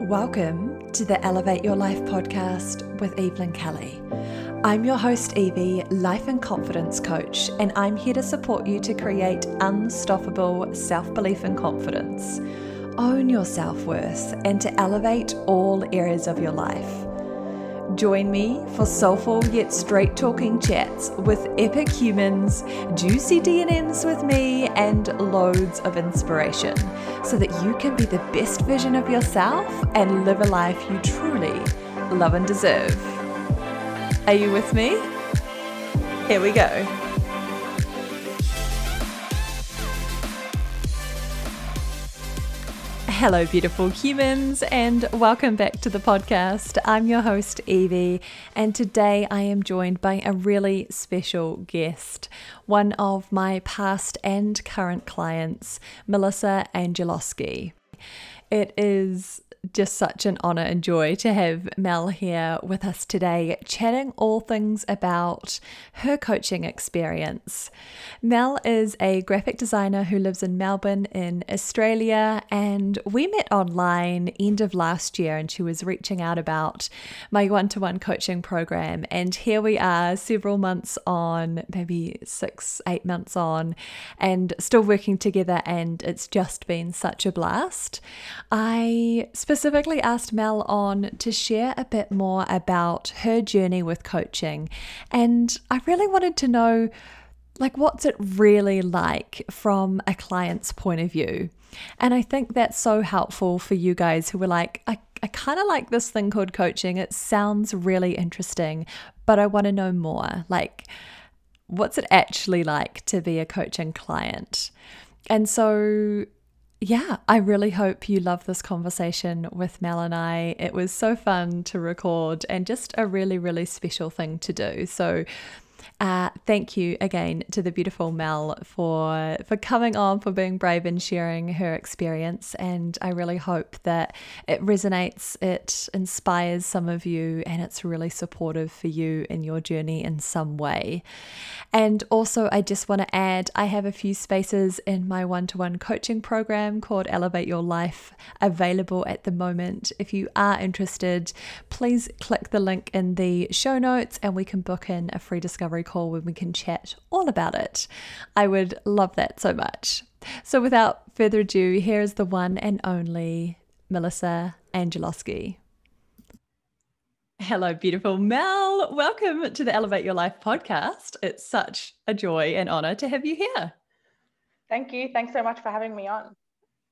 Welcome to the Elevate Your Life podcast with Evelyn Kelly. I'm your host, Evie, life and confidence coach, and I'm here to support you to create unstoppable self belief and confidence, own your self worth, and to elevate all areas of your life. Join me for soulful yet straight talking chats with epic humans, juicy D&Ms with me, and loads of inspiration so that you can be the best version of yourself and live a life you truly love and deserve. Are you with me? Here we go. Hello, beautiful humans, and welcome back to the podcast. I'm your host, Evie, and today I am joined by a really special guest, one of my past and current clients, Melissa Angelovski. It is just such an honor and joy to have Mel here with us today, chatting all things about her coaching experience. Mel is a graphic designer who lives in Melbourne, in Australia, and we met online end of last year, and she was reaching out about my one to one coaching program. And here we are, several months on, maybe six, eight months on, and still working together, and it's just been such a blast. I specifically asked Mel on to share a bit more about her journey with coaching. And I really wanted to know like what's it really like from a client's point of view? And i think that's so helpful for you guys who were like i, I kind of like this thing called coaching. It sounds really interesting but i want to know more. Like what's it actually like to be a coaching client? And so yeah, I really hope you love this conversation with Mel and I. It was so fun to record and just a really, really special thing to do. So, uh, thank you again to the beautiful Mel for for coming on, for being brave and sharing her experience. And I really hope that it resonates, it inspires some of you, and it's really supportive for you in your journey in some way. And also, I just want to add, I have a few spaces in my one-to-one coaching program called Elevate Your Life available at the moment. If you are interested, please click the link in the show notes, and we can book in a free discovery call when we can chat all about it. I would love that so much. So, without further ado, here is the one and only Melissa Angelovski. Hello, beautiful Mel. Welcome to the Elevate Your Life podcast. It's such a joy and honor to have you here. Thank you. Thanks so much for having me on.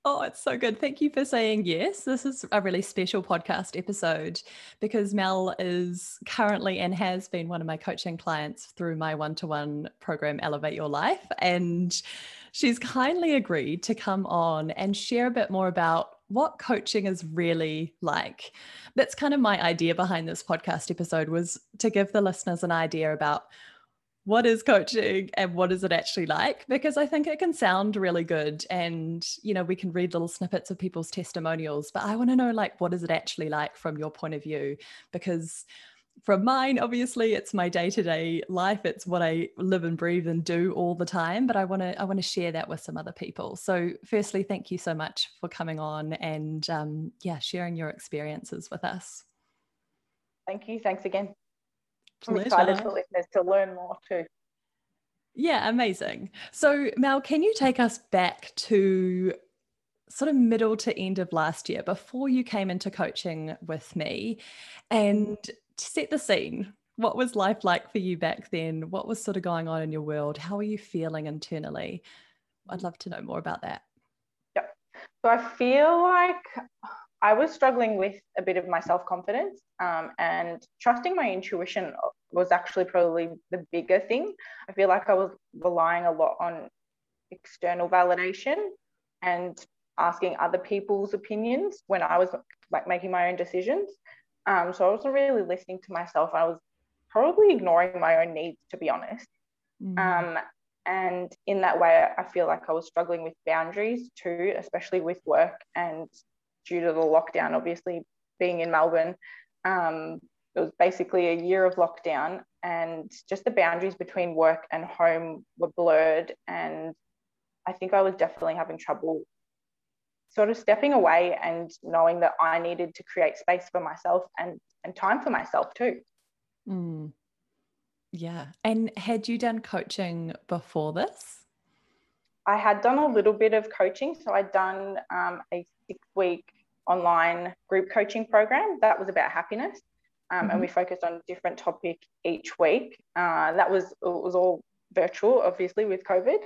Oh, it's so good. Thank you for saying yes. This is a really special podcast episode because Mel is currently and has been one of my coaching clients through my one to one program, Elevate Your Life. And she's kindly agreed to come on and share a bit more about what coaching is really like. That's kind of my idea behind this podcast episode was to give the listeners an idea about what is coaching and what is it actually like? Because i think it can sound really good and you know we can read little snippets of people's testimonials but i want to know like what is it actually like from your point of view? Because from mine obviously it's my day-to-day life. It's what i live and breathe and do all the time but i want to i want to share that with some other people. So firstly thank you so much for coming on and um, yeah sharing your experiences with us. Thank you. Thanks again For listeners to learn more too. Yeah, amazing. So, Mel, can you take us back to sort of middle to end of last year before you came into coaching with me and set the scene? What was life like for you back then? What was sort of going on in your world? How are you feeling internally? I'd love to know more about that. Yep. So, I feel like I was struggling with a bit of my self confidence um, and trusting my intuition was actually probably the bigger thing. I feel like I was relying a lot on external validation and asking other people's opinions when I was like making my own decisions. Um, so I wasn't really listening to myself. I was probably ignoring my own needs, to be honest. Mm. Um, and in that way, I feel like I was struggling with boundaries too, especially with work and due to the lockdown, obviously being in Melbourne, um, it was basically a year of lockdown, and just the boundaries between work and home were blurred. And I think I was definitely having trouble sort of stepping away and knowing that I needed to create space for myself and, and time for myself too. Mm. Yeah. And had you done coaching before this? I had done a little bit of coaching. So I'd done um, a six week online group coaching program that was about happiness. Um, mm-hmm. And we focused on a different topic each week. Uh, that was, it was all virtual, obviously, with COVID.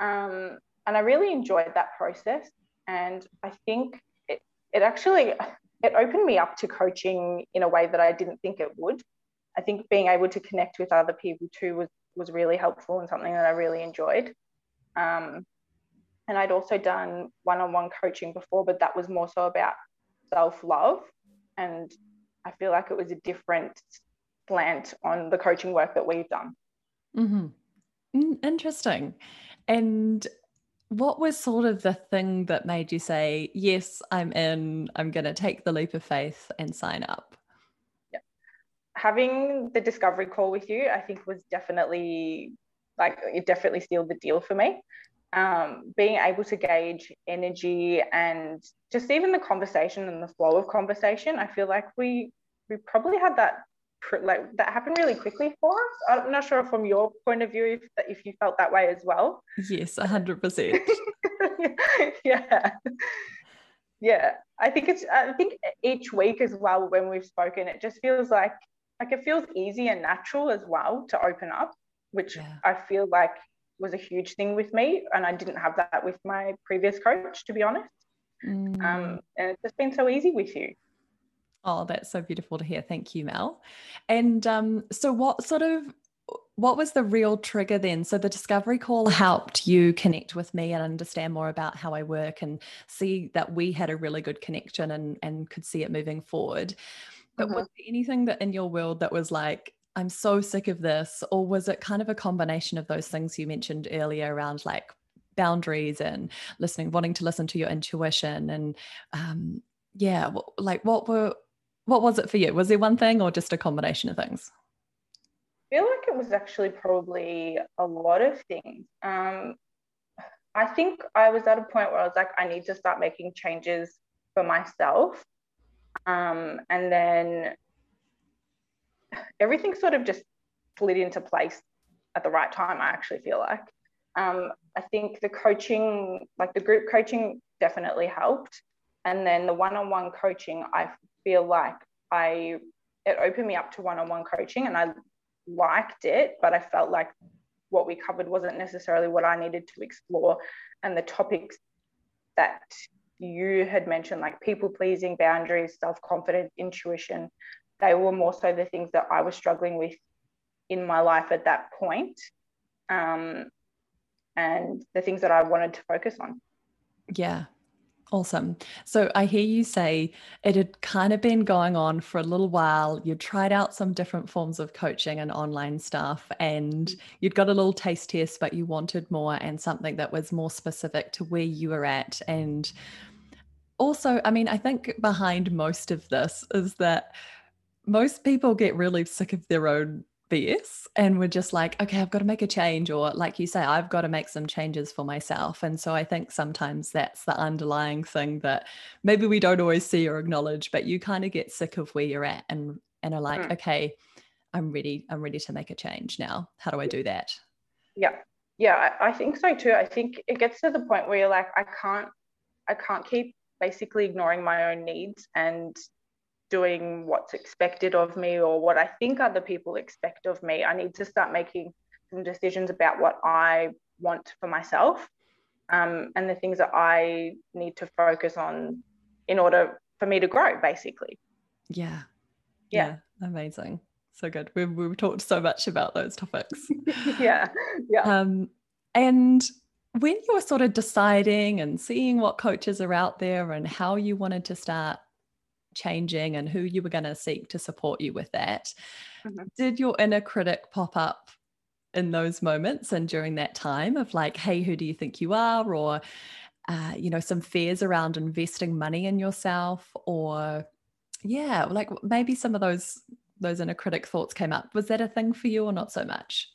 Um, and I really enjoyed that process. And I think it, it actually it opened me up to coaching in a way that I didn't think it would. I think being able to connect with other people too was was really helpful and something that I really enjoyed. Um, and I'd also done one-on-one coaching before, but that was more so about self-love. And I feel like it was a different slant on the coaching work that we've done. Mm-hmm. Mm, interesting. And what was sort of the thing that made you say, yes, I'm in, I'm going to take the leap of faith and sign up? Yeah. Having the discovery call with you, I think was definitely like, it definitely sealed the deal for me. Um, being able to gauge energy and just even the conversation and the flow of conversation, I feel like we we probably had that like that happened really quickly for us. I'm not sure from your point of view if if you felt that way as well. Yes, hundred percent. Yeah, yeah. I think it's. I think each week as well when we've spoken, it just feels like like it feels easy and natural as well to open up, which yeah. I feel like was a huge thing with me, and I didn't have that with my previous coach, to be honest. Mm. Um, and it's just been so easy with you. Oh, that's so beautiful to hear. Thank you, Mel. And um, so, what sort of what was the real trigger then? So the discovery call helped you connect with me and understand more about how I work and see that we had a really good connection and and could see it moving forward. But mm-hmm. was there anything that in your world that was like, I'm so sick of this, or was it kind of a combination of those things you mentioned earlier around like boundaries and listening, wanting to listen to your intuition and um, yeah, like what were what was it for you? Was there one thing or just a combination of things? I feel like it was actually probably a lot of things. Um, I think I was at a point where I was like, I need to start making changes for myself. Um, and then everything sort of just slid into place at the right time, I actually feel like. Um, I think the coaching, like the group coaching, definitely helped. And then the one on one coaching, I feel like I it opened me up to one-on-one coaching and I liked it, but I felt like what we covered wasn't necessarily what I needed to explore. And the topics that you had mentioned, like people pleasing, boundaries, self confidence, intuition, they were more so the things that I was struggling with in my life at that point, um, and the things that I wanted to focus on. Yeah, Awesome. So I hear you say it had kind of been going on for a little while. You tried out some different forms of coaching and online stuff, and mm. you'd got a little taste test, but you wanted more and something that was more specific to where you were at. And also, I mean, I think behind most of this is that most people get really sick of their own BS and we're just like, okay, I've got to make a change. Or, like you say, I've got to make some changes for myself. And so I think sometimes that's the underlying thing that maybe we don't always see or acknowledge, but you kind of get sick of where you're at and, and are like, mm. okay, I'm ready. I'm ready to make a change now. How do I do that? Yeah. Yeah. I, I think so too. I think it gets to the point where you're like, I can't, I can't keep basically ignoring my own needs and doing what's expected of me or what I think other people expect of me. I need to start making some decisions about what I want for myself um, and the things that I need to focus on in order for me to grow, basically. Yeah. Yeah. yeah amazing. So good. We've, we've talked so much about those topics. yeah. Yeah. Um, and when you were sort of deciding and seeing what coaches are out there and how you wanted to start changing and who you were going to seek to support you with that. Mm-hmm. Did your inner critic pop up in those moments and during that time of like, hey, who do you think you are? Or, uh, you know, some fears around investing money in yourself or, yeah, like maybe some of those those inner critic thoughts came up. Was that a thing for you or not so much?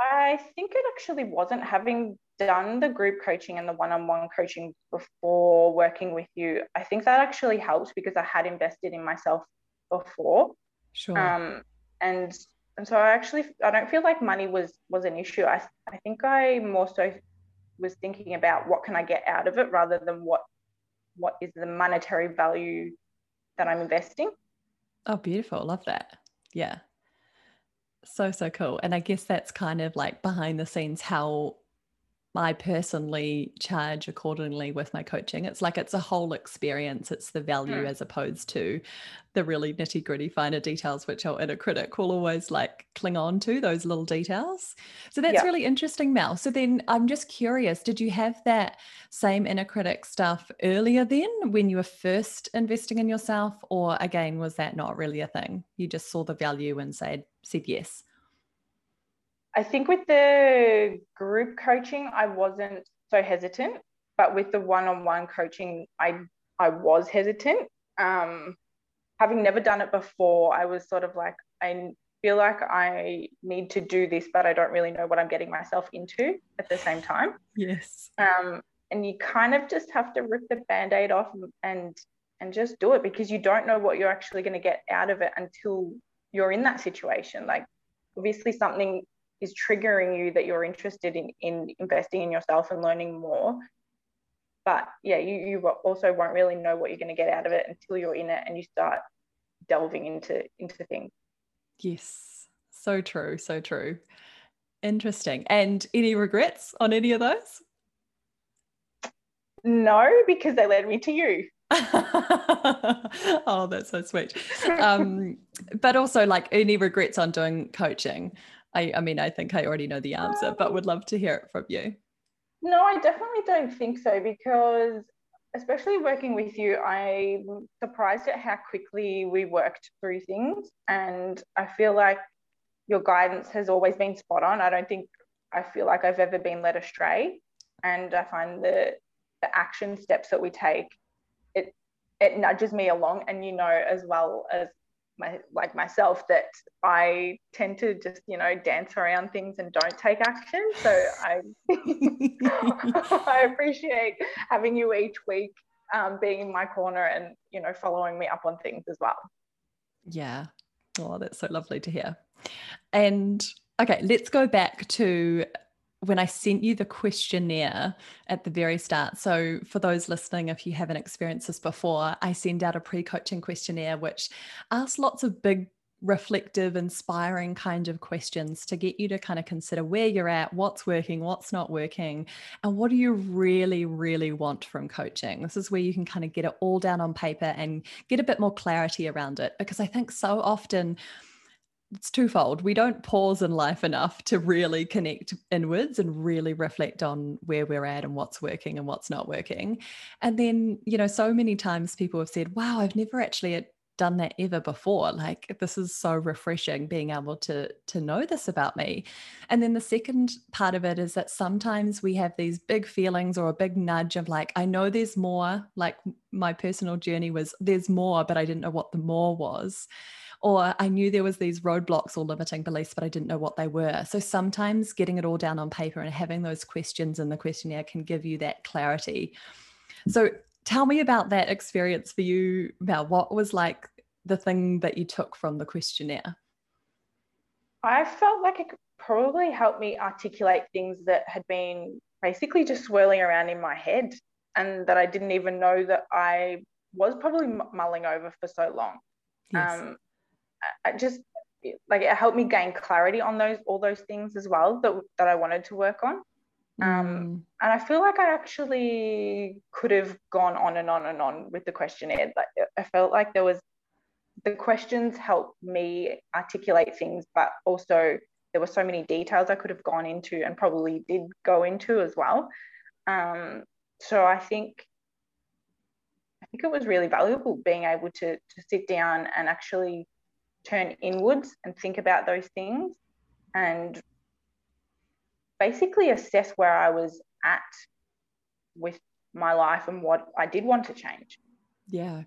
I think it actually wasn't having done the group coaching and the one-on-one coaching before working with you, I think that actually helped because I had invested in myself before. Sure. Um, and and so I actually I don't feel like money was was an issue. I I think I more so was thinking about what can I get out of it rather than what what is the monetary value that I'm investing. Oh, beautiful. Love that. Yeah. So, so cool. And I guess that's kind of like behind the scenes how I personally charge accordingly with my coaching. It's like it's a whole experience. It's the value mm. as opposed to the really nitty gritty finer details, which our inner critic will always like cling on to those little details. So that's yeah. really interesting, Mel. So then I'm just curious, did you have that same inner critic stuff earlier then when you were first investing in yourself? Or again, was that not really a thing? You just saw the value and said, said yes? I think with the group coaching, I wasn't so hesitant, but with the one-on-one coaching, I I was hesitant. Um, having never done it before, I was sort of like, I feel like I need to do this, but I don't really know what I'm getting myself into at the same time. Yes. Um, and you kind of just have to rip the band-aid off and and just do it because you don't know what you're actually going to get out of it until you're in that situation. Like obviously something is triggering you that you're interested in, in investing in yourself and learning more. But yeah, you, you also won't really know what you're going to get out of it until you're in it and you start delving into into things. Yes, so true, so true. Interesting. And any regrets on any of those? No, because they led me to you. oh, that's so sweet. Um, but also, like, any regrets on doing coaching? I, I mean, I think I already know the answer, but um, would love to hear it from you. No, I definitely don't think so because, especially working with you, I'm surprised at how quickly we worked through things. And I feel like your guidance has always been spot on. I don't think I feel like I've ever been led astray. And I find the, the action steps that we take, it, it nudges me along. And you know, as well as my like myself that I tend to just you know dance around things and don't take action. So I I appreciate having you each week um, being in my corner and you know following me up on things as well. Yeah. Oh, that's so lovely to hear. And okay, let's go back to when I sent you the questionnaire at the very start. So, for those listening, if you haven't experienced this before, I send out a pre coaching questionnaire which asks lots of big, reflective, inspiring kind of questions to get you to kind of consider where you're at, what's working, what's not working, and what do you really, really want from coaching. This is where you can kind of get it all down on paper and get a bit more clarity around it. Because I think so often, it's twofold. We don't pause in life enough to really connect inwards and really reflect on where we're at and what's working and what's not working. And then, you know, so many times people have said, wow, I've never actually done that ever before like this is so refreshing being able to to know this about me and then the second part of it is that sometimes we have these big feelings or a big nudge of like i know there's more like my personal journey was there's more but i didn't know what the more was or I knew there was these roadblocks or limiting beliefs, but I didn't know what they were. So sometimes getting it all down on paper and having those questions in the questionnaire can give you that clarity. So tell me about that experience for you, Mel. What was like the thing that you took from the questionnaire? I felt like it probably helped me articulate things that had been basically just swirling around in my head and that I didn't even know that I was probably mulling over for so long. Yes. Um, I just like it helped me gain clarity on those all those things as well that that I wanted to work on. Um, mm. and I feel like I actually could have gone on and on and on with the questionnaire. Like I felt like there was the questions helped me articulate things, but also there were so many details I could have gone into and probably did go into as well. Um, so I think I think it was really valuable being able to to sit down and actually turn inwards and think about those things and basically assess where I was at with my life and what I did want to change. Yeah.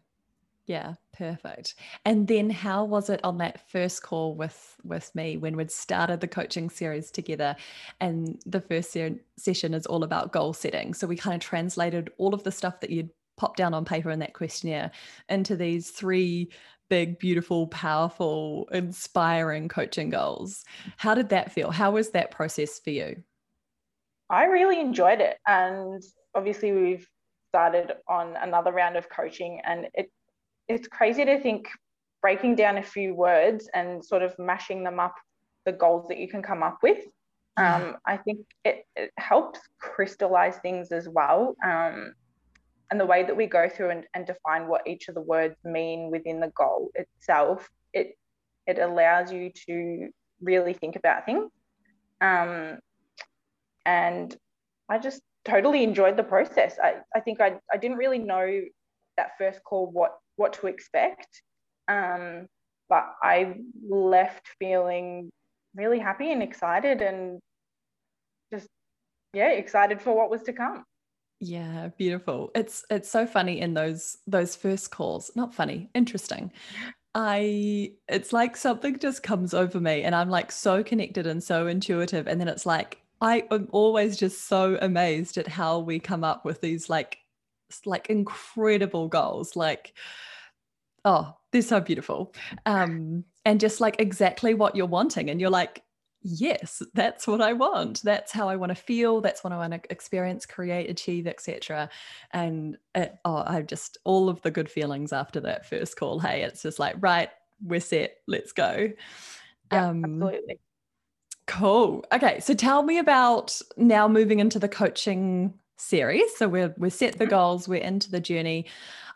Yeah, perfect. And then how was it on that first call with with me when we'd started the coaching series together and the first se- session is all about goal setting. So we kind of translated all of the stuff that you'd popped down on paper in that questionnaire into these three big beautiful powerful inspiring coaching goals. How did that feel? How was that process for you? I really enjoyed it and obviously we've started on another round of coaching and it it's crazy to think breaking down a few words and sort of mashing them up the goals that you can come up with um, i think it, it, helps crystallize things as well um, and the way that we go through and, and define what each of the words mean within the goal itself it it allows you to really think about things um, and i just totally enjoyed the process i, I think I, I didn't really know that first call what what to expect. Um, but I left feeling really happy and excited and just yeah excited for what was to come yeah beautiful. It's it's so funny in those those first calls not funny interesting. I it's like something just comes over me and i'm like so connected and so intuitive and then it's like i am always just so amazed at how we come up with these like like incredible goals like oh they're so beautiful. Um and just like exactly what you're wanting and you're like yes that's what i want. That's how i want to feel that's what i want to experience create achieve etc and it, oh i just all of the good feelings after that first call hey it's just like right we're set let's go. Yeah, um absolutely. cool. Okay so tell me about now moving into the coaching series. So we're we're set the mm-hmm. goals we're into the journey.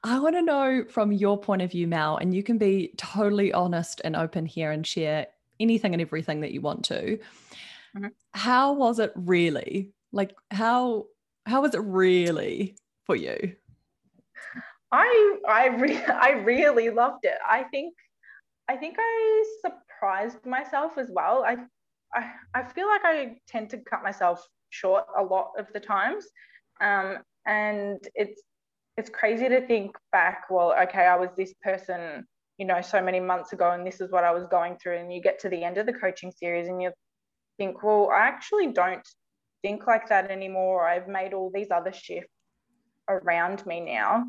I want to know from your point of view, Mel, and you can be totally honest and open here and share anything and everything that you want to. Mm-hmm. How was it really? Like how how was it really for you? I I re- I really loved it. I think I think I surprised myself as well. I I, I feel like I tend to cut myself short a lot of the times. Um, and it's it's crazy to think back, well, okay, I was this person, you know, so many months ago, and this is what I was going through. And you get to the end of the coaching series and you think, well, I actually don't think like that anymore. I've made all these other shifts around me now.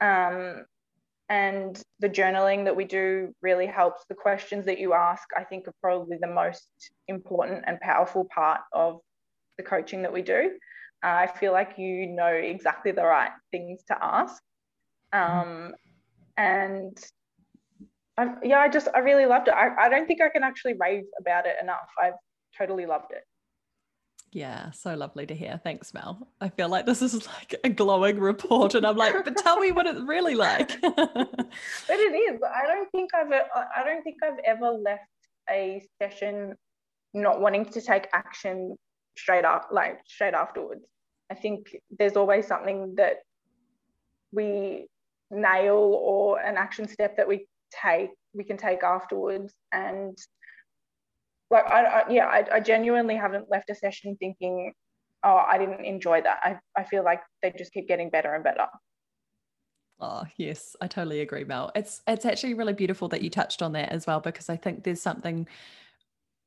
Um, and the journaling that we do really helps. The questions that you ask, I think, are probably the most important and powerful part of the coaching that we do. I feel like you know exactly the right things to ask. Um, and I, yeah, I just, I really loved it. I, I don't think I can actually rave about it enough. I've totally loved it. Yeah, so lovely to hear. Thanks, Mel. I feel like this is like a glowing report, and I'm like, but tell me what it's really like. but it is. I don't think I've, uh, I don't think I've ever left a session not wanting to take action straight up, like straight afterwards. I think there's always something that we nail or an action step that we take, we can take afterwards. And like, I, I yeah, I, I genuinely haven't left a session thinking, oh, I didn't enjoy that. I, I feel like they just keep getting better and better. Oh, yes, I totally agree, Mel. It's it's actually really beautiful that you touched on that as well because I think there's something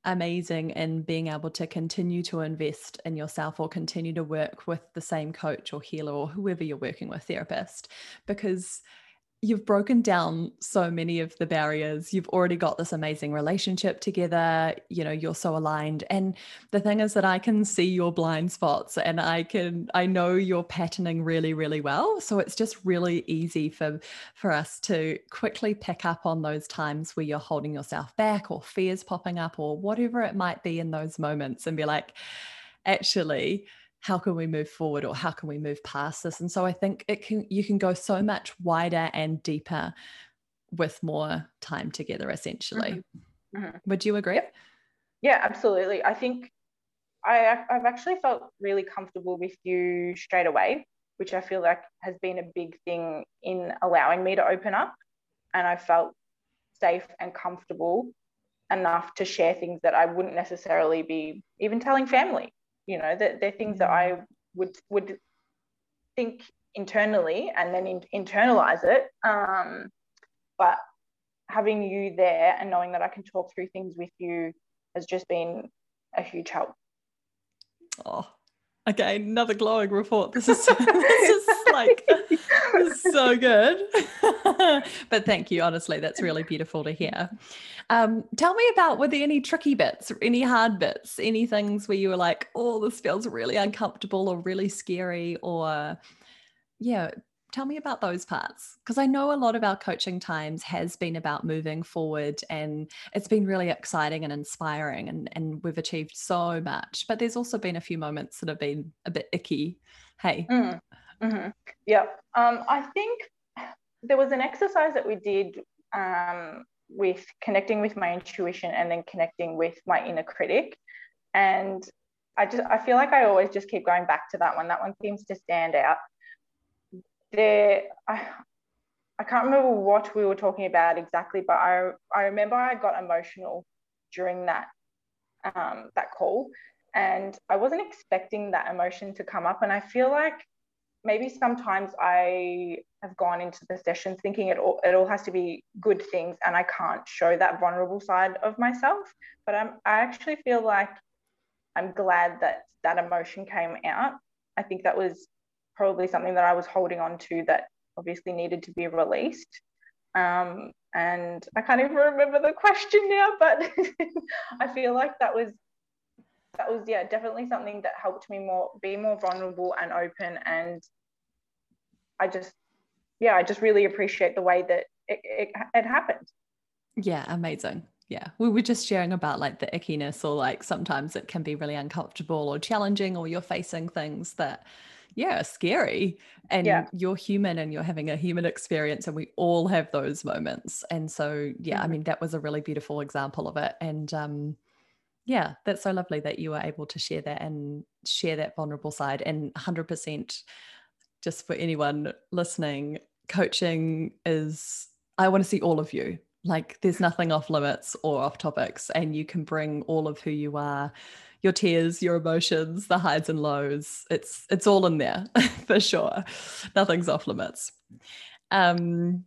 amazing in being able to continue to invest in yourself or continue to work with the same coach or healer or whoever you're working with, therapist, because you've broken down so many of the barriers. You've already got this amazing relationship together you know you're so aligned. And the thing is that i can see your blind spots and i can i know your patterning really really well. So it's just really easy for for us to quickly pick up on those times where you're holding yourself back or fears popping up or whatever it might be in those moments and be like actually how can we move forward or how can we move past this? And so i think it can you can go so much wider and deeper with more time together essentially. Mm-hmm. Mm-hmm. would you agree? Yeah absolutely. I think I, i've actually felt really comfortable with you straight away which i feel like has been a big thing in allowing me to open up. And i felt safe and comfortable enough to share things that i wouldn't necessarily be even telling family you know that they're things that i would would think internally and then in, internalize it um, but having you there and knowing that I can talk through things with you has just been a huge help. Oh, okay, another glowing report. This is this is like so good. but thank you, honestly, that's really beautiful to hear. Um, tell me about were there any tricky bits, any hard bits, any things where you were like, oh, this feels really uncomfortable or really scary, or yeah, tell me about those parts because i know a lot of our coaching times has been about moving forward and it's been really exciting and inspiring and, and we've achieved so much but there's also been a few moments that have been a bit icky. Hey. Mm, mm-hmm. yeah um, i think there was an exercise that we did um, with connecting with my intuition and then connecting with my inner critic and i just i feel like i always just keep going back to that one. That one seems to stand out there I, I can't remember what we were talking about exactly, but I, I remember I got emotional during that um, that call, and I wasn't expecting that emotion to come up. And I feel like maybe sometimes I have gone into the sessions thinking it all it all has to be good things, and I can't show that vulnerable side of myself. But I'm I actually feel like I'm glad that that emotion came out. I think that was probably something that I was holding on to that obviously needed to be released. Um, and I can't even remember the question now, but I feel like that was that was yeah definitely something that helped me more be more vulnerable and open and I just yeah I just really appreciate the way that it, it, it happened. Yeah, amazing yeah we were just sharing about like the ickiness or like sometimes it can be really uncomfortable or challenging or you're facing things that yeah, scary. And yeah. you're human and you're having a human experience, and we all have those moments. And so, yeah, mm-hmm. I mean, that was a really beautiful example of it. And um, yeah, that's so lovely that you were able to share that and share that vulnerable side. And 100% just for anyone listening, coaching is, I want to see all of you. Like, there's nothing off limits or off topics, and you can bring all of who you are your tears, your emotions, the highs and lows. It's it's all in there for sure. Nothing's off limits. Um,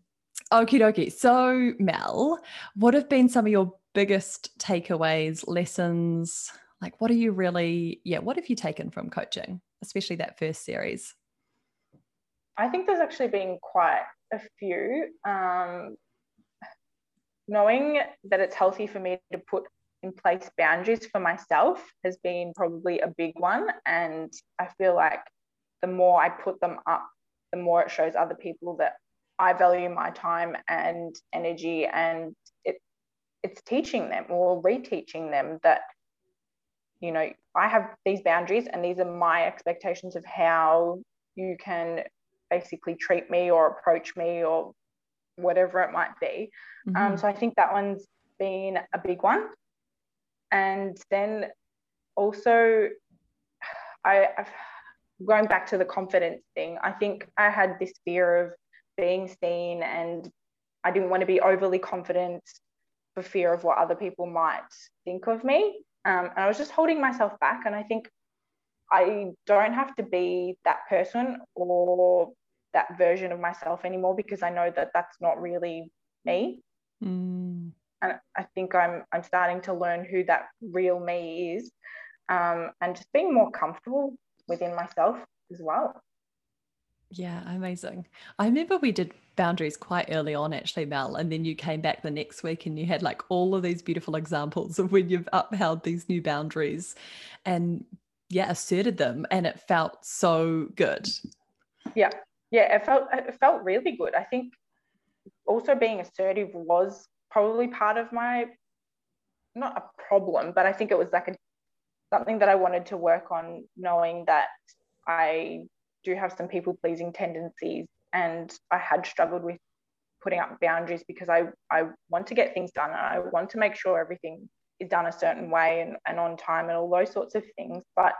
okie dokie. So Mel, what have been some of your biggest takeaways, lessons? Like, what are you really? Yeah, what have you taken from coaching, especially that first series? I think there's actually been quite a few. Um, knowing that it's healthy for me to put in place boundaries for myself has been probably a big one. And I feel like the more I put them up, the more it shows other people that I value my time and energy and it it's teaching them or reteaching them that you know I have these boundaries and these are my expectations of how you can basically treat me or approach me or whatever it might be. Mm-hmm. Um, so I think that one's been a big one and then also I, I've, going back to the confidence thing, I think I had this fear of being seen and I didn't want to be overly confident for fear of what other people might think of me. Um, and I was just holding myself back. And I think I don't have to be that person or that version of myself anymore because I know that that's not really me. Mm and I think I'm I'm starting to learn who that real me is, um, and just being more comfortable within myself as well. Yeah, amazing. I remember we did boundaries quite early on, actually, Mel, and then you came back the next week and you had like all of these beautiful examples of when you've upheld these new boundaries, and yeah, asserted them, and it felt so good. Yeah, yeah, it felt it felt really good. I think also being assertive was probably part of my not a problem, but I think it was like a something that I wanted to work on, knowing that I do have some people pleasing tendencies and I had struggled with putting up boundaries because I, I want to get things done and I want to make sure everything is done a certain way and, and on time and all those sorts of things. But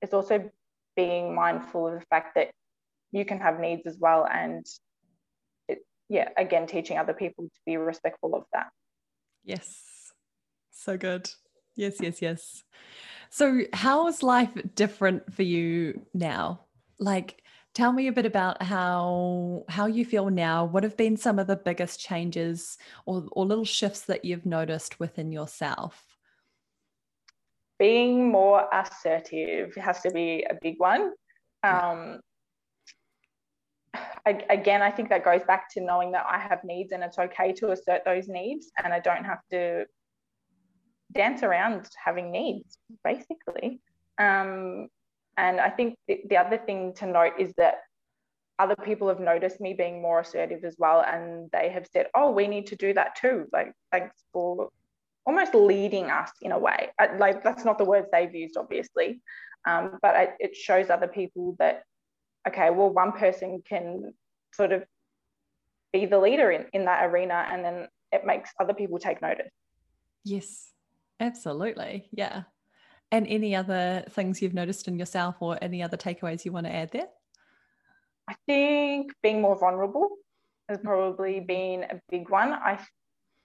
it's also being mindful of the fact that you can have needs as well and yeah, again, teaching other people to be respectful of that. Yes. So good. Yes, yes, yes. So, how is life different for you now? Like, tell me a bit about how how you feel now what have been some of the biggest changes or, or little shifts that you've noticed within yourself being more assertive has to be a big one um, Again i think that goes back to knowing that i have needs and it's okay to assert those needs and i don't have to dance around having needs basically um, and I think the, the other thing to note is that other people have noticed me being more assertive as well. And they have said, oh, we need to do that too. Like, thanks for almost leading us in a way. Like, that's not the words they've used, obviously. Um, but I, it shows other people that, okay, well, one person can sort of be the leader in, in that arena. And then it makes other people take notice. Yes, absolutely. Yeah. And any other things you've noticed in yourself or any other takeaways you want to add there? I think being more vulnerable has probably been a big one. I'm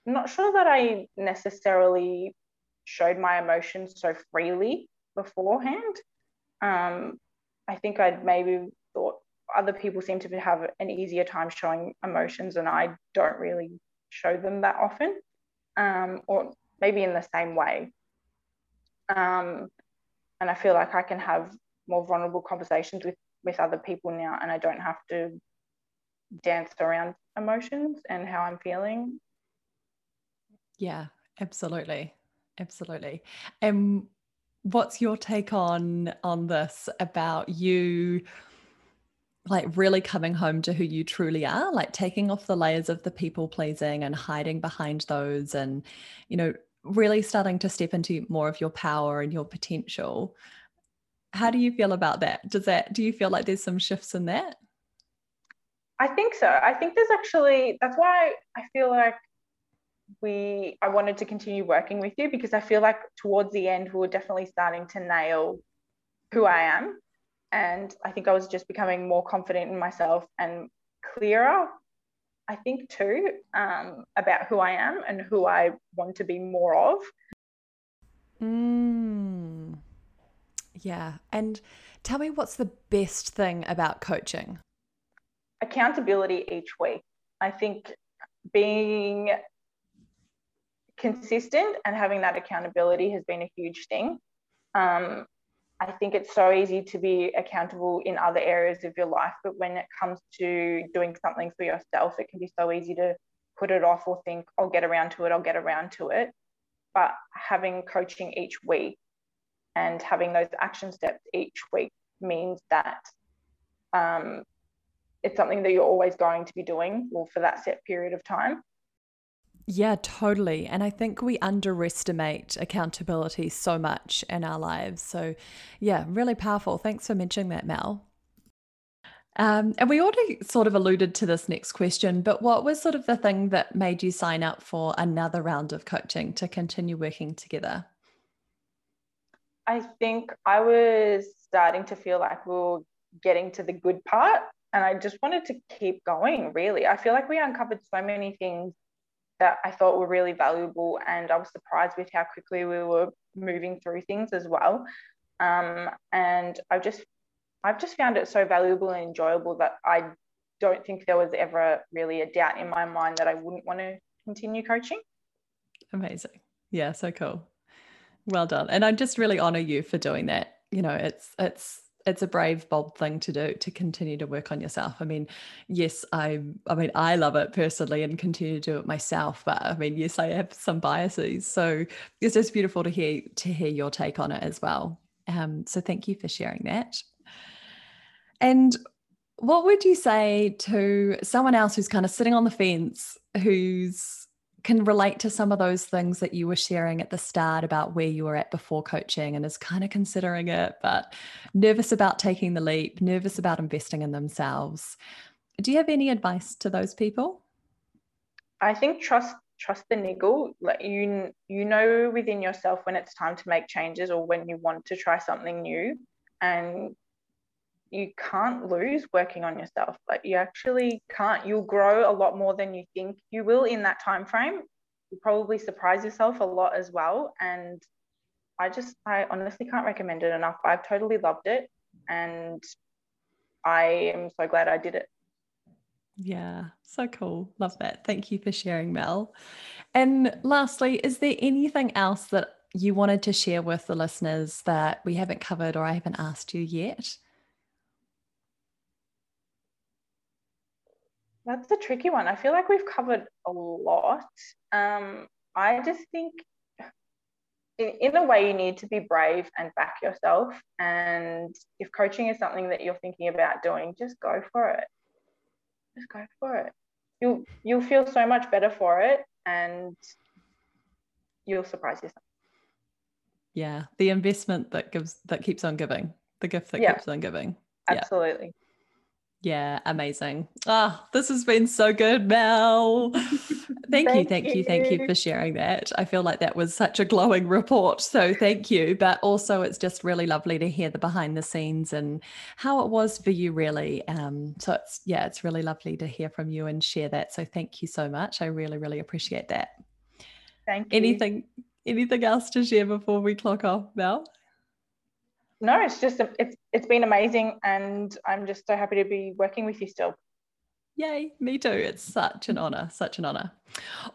not sure that I necessarily showed my emotions so freely beforehand. Um, I think I'd maybe thought other people seem to have an easier time showing emotions, and I don't really show them that often, um, or maybe in the same way. Um, and I feel like I can have more vulnerable conversations with with other people now, and I don't have to dance around emotions and how I'm feeling. Yeah, absolutely, absolutely. And what's your take on on this about you? Like really coming home to who you truly are like taking off the layers of the people pleasing and hiding behind those and you know really starting to step into more of your power and your potential. How do you feel about that? Does that do you feel like there's some shifts in that? I think so. I think there's actually that's why I feel like we I wanted to continue working with you because I feel like towards the end we were definitely starting to nail who I am. And I think I was just becoming more confident in myself and clearer I think too um, about who I am and who I want to be more of. Mm. Yeah. And tell me what's the best thing about coaching? Accountability each week. I think being consistent and having that accountability has been a huge thing. Um, I think it's so easy to be accountable in other areas of your life, but when it comes to doing something for yourself, it can be so easy to put it off or think, I'll get around to it, I'll get around to it. But having coaching each week and having those action steps each week means that um, it's something that you're always going to be doing well, for that set period of time. Yeah, totally. And I think we underestimate accountability so much in our lives. So, yeah, really powerful. Thanks for mentioning that, Mel. Um, and we already sort of alluded to this next question, but what was sort of the thing that made you sign up for another round of coaching to continue working together? I think I was starting to feel like we were getting to the good part, and I just wanted to keep going, really. I feel like we uncovered so many things that I thought were really valuable. And I was surprised with how quickly we were moving through things as well. Um, and I've just I've just found it so valuable and enjoyable that I don't think there was ever really a doubt in my mind that I wouldn't want to continue coaching. Amazing. Yeah, so cool. Well done. And I just really honor you for doing that. You know, it's it's it's a brave bold thing to do to continue to work on yourself. I mean yes i i mean i love it personally and continue to do it myself but i mean yes i have some biases. So it's just beautiful to hear to hear your take on it as well. Um, so thank you for sharing that. And what would you say to someone else who's kind of sitting on the fence who's can relate to some of those things that you were sharing at the start about where you were at before coaching and is kind of considering it, but nervous about taking the leap, nervous about investing in themselves. Do you have any advice to those people? I think trust trust the niggle. Like you you know within yourself when it's time to make changes or when you want to try something new and you can't lose working on yourself like you actually can't you'll grow a lot more than you think you will in that time frame you probably surprise yourself a lot as well and i just i honestly can't recommend it enough i've totally loved it and I am so glad I did it. Yeah, so cool. Love that. Thank you for sharing, Mel. And lastly, is there anything else that you wanted to share with the listeners that we haven't covered or I haven't asked you yet? That's a tricky one. I feel like we've covered a lot. Um, I just think, in, in a way, you need to be brave and back yourself. And if coaching is something that you're thinking about doing, just go for it. Just go for it. You'll you'll feel so much better for it, and you'll surprise yourself. Yeah, the investment that gives that keeps on giving, the gift that yeah. keeps on giving. Absolutely. Yeah, amazing. Ah, oh, this has been so good, Mel. thank, thank you, thank you. you, thank you for sharing that. I feel like that was such a glowing report. So thank you. But also, it's just really lovely to hear the behind the scenes and how it was for you, really. Um, so it's yeah, it's really lovely to hear from you and share that. So thank you so much. I really, really appreciate that. Thank you. Anything, anything else to share before we clock off, Mel? No, it's just it's it's been amazing, and I'm just so happy to be working with you still. Yay, me too. It's such an honor, such an honor.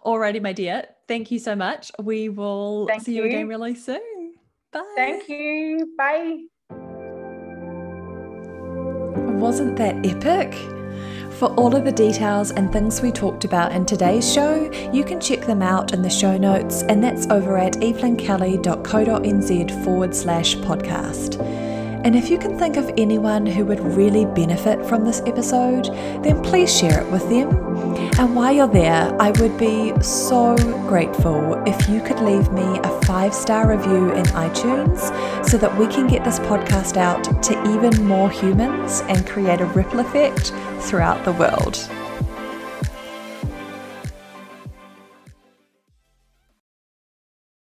Alrighty, my dear. Thank you so much. We will Thank see you. you again really soon. Bye. Thank you. Bye. Wasn't that epic? For all of the details and things we talked about in today's show, you can check them out in the show notes, and that's over at evelynkelly.co.nz forward slash podcast. And if you can think of anyone who would really benefit from this episode, then please share it with them. And while you're there, I would be so grateful if you could leave me a five star review in iTunes so that we can get this podcast out to even more humans and create a ripple effect throughout the world.